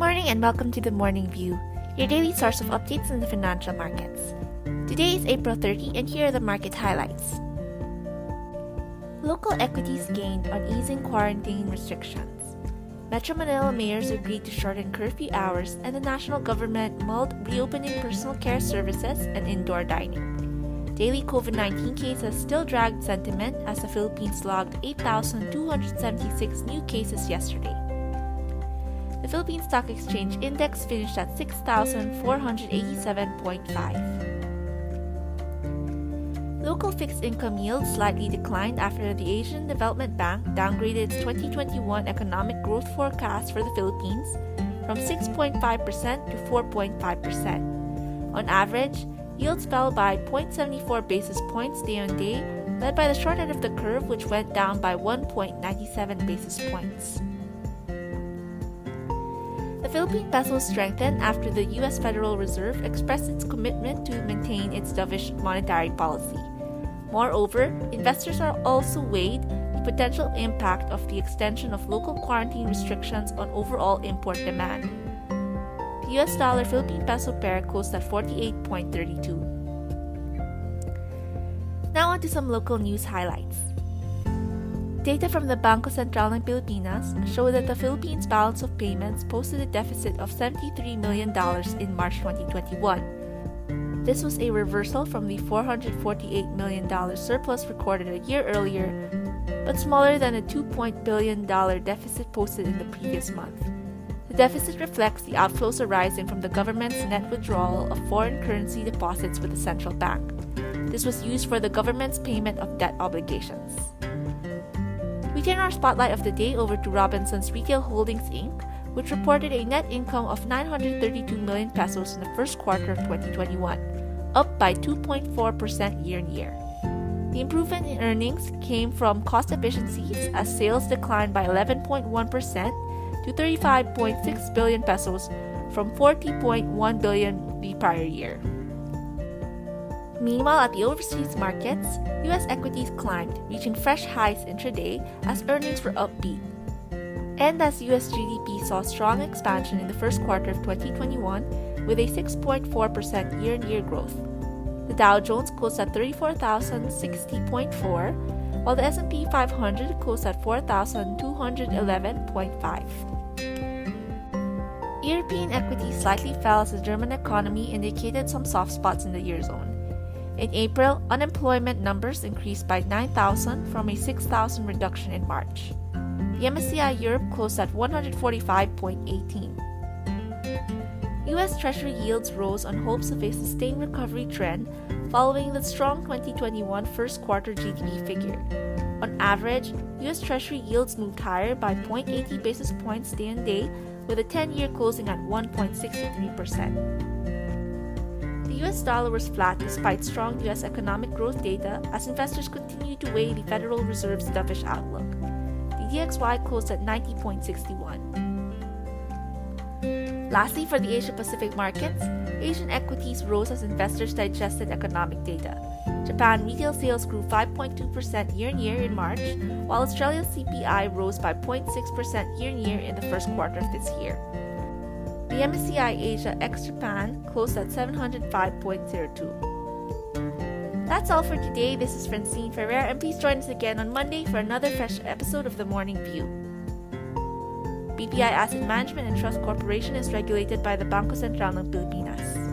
morning and welcome to the Morning View, your daily source of updates in the financial markets. Today is April 30 and here are the market highlights. Local equities gained on easing quarantine restrictions. Metro Manila mayors agreed to shorten curfew hours and the national government mulled reopening personal care services and indoor dining. Daily COVID 19 cases still dragged sentiment as the Philippines logged 8,276 new cases yesterday. The Philippine Stock Exchange Index finished at 6,487.5. Local fixed income yields slightly declined after the Asian Development Bank downgraded its 2021 economic growth forecast for the Philippines from 6.5% to 4.5%. On average, Yields fell by 0.74 basis points day on day, led by the short end of the curve, which went down by 1.97 basis points. Philippine peso strengthened after the U.S. Federal Reserve expressed its commitment to maintain its dovish monetary policy. Moreover, investors are also weighed the potential impact of the extension of local quarantine restrictions on overall import demand. The US dollar Philippine peso pair closed at 48.32. Now on to some local news highlights. Data from the Banco Central ng Pilipinas show that the Philippines' balance of payments posted a deficit of $73 million in March 2021. This was a reversal from the $448 million surplus recorded a year earlier, but smaller than a $2 billion deficit posted in the previous month. The deficit reflects the outflows arising from the government's net withdrawal of foreign currency deposits with the central bank. This was used for the government's payment of debt obligations. We turn our spotlight of the day over to Robinsons Retail Holdings Inc., which reported a net income of 932 million pesos in the first quarter of 2021, up by 2.4% year on year. The improvement in earnings came from cost efficiencies as sales declined by 11.1% to 35.6 billion pesos from 40.1 billion the prior year. Meanwhile, at the overseas markets, US equities climbed, reaching fresh highs intraday as earnings were upbeat. And as US GDP saw strong expansion in the first quarter of 2021 with a 6.4% year on year growth. The Dow Jones closed at 34,060.4 while the S&P 500 closed at 4,211.5. European equities slightly fell as the German economy indicated some soft spots in the Eurozone. In April, unemployment numbers increased by 9,000 from a 6,000 reduction in March. The MSCI Europe closed at 145.18. US Treasury yields rose on hopes of a sustained recovery trend following the strong 2021 first quarter GDP figure. On average, US Treasury yields moved higher by 0.80 basis points day on day, with a 10 year closing at 1.63%. US dollar was flat despite strong US economic growth data as investors continue to weigh the Federal Reserve's dovish outlook. The DXY closed at 90.61. Lastly, for the Asia Pacific markets, Asian equities rose as investors digested economic data. Japan retail sales grew 5.2% year on year in March, while Australia's CPI rose by 0.6% year on year in the first quarter of this year. The MSCI Asia ex Japan closed at 705.02. That's all for today. This is Francine Ferrer, and please join us again on Monday for another fresh episode of The Morning View. BPI Asset Management and Trust Corporation is regulated by the Banco Central ng Pilipinas.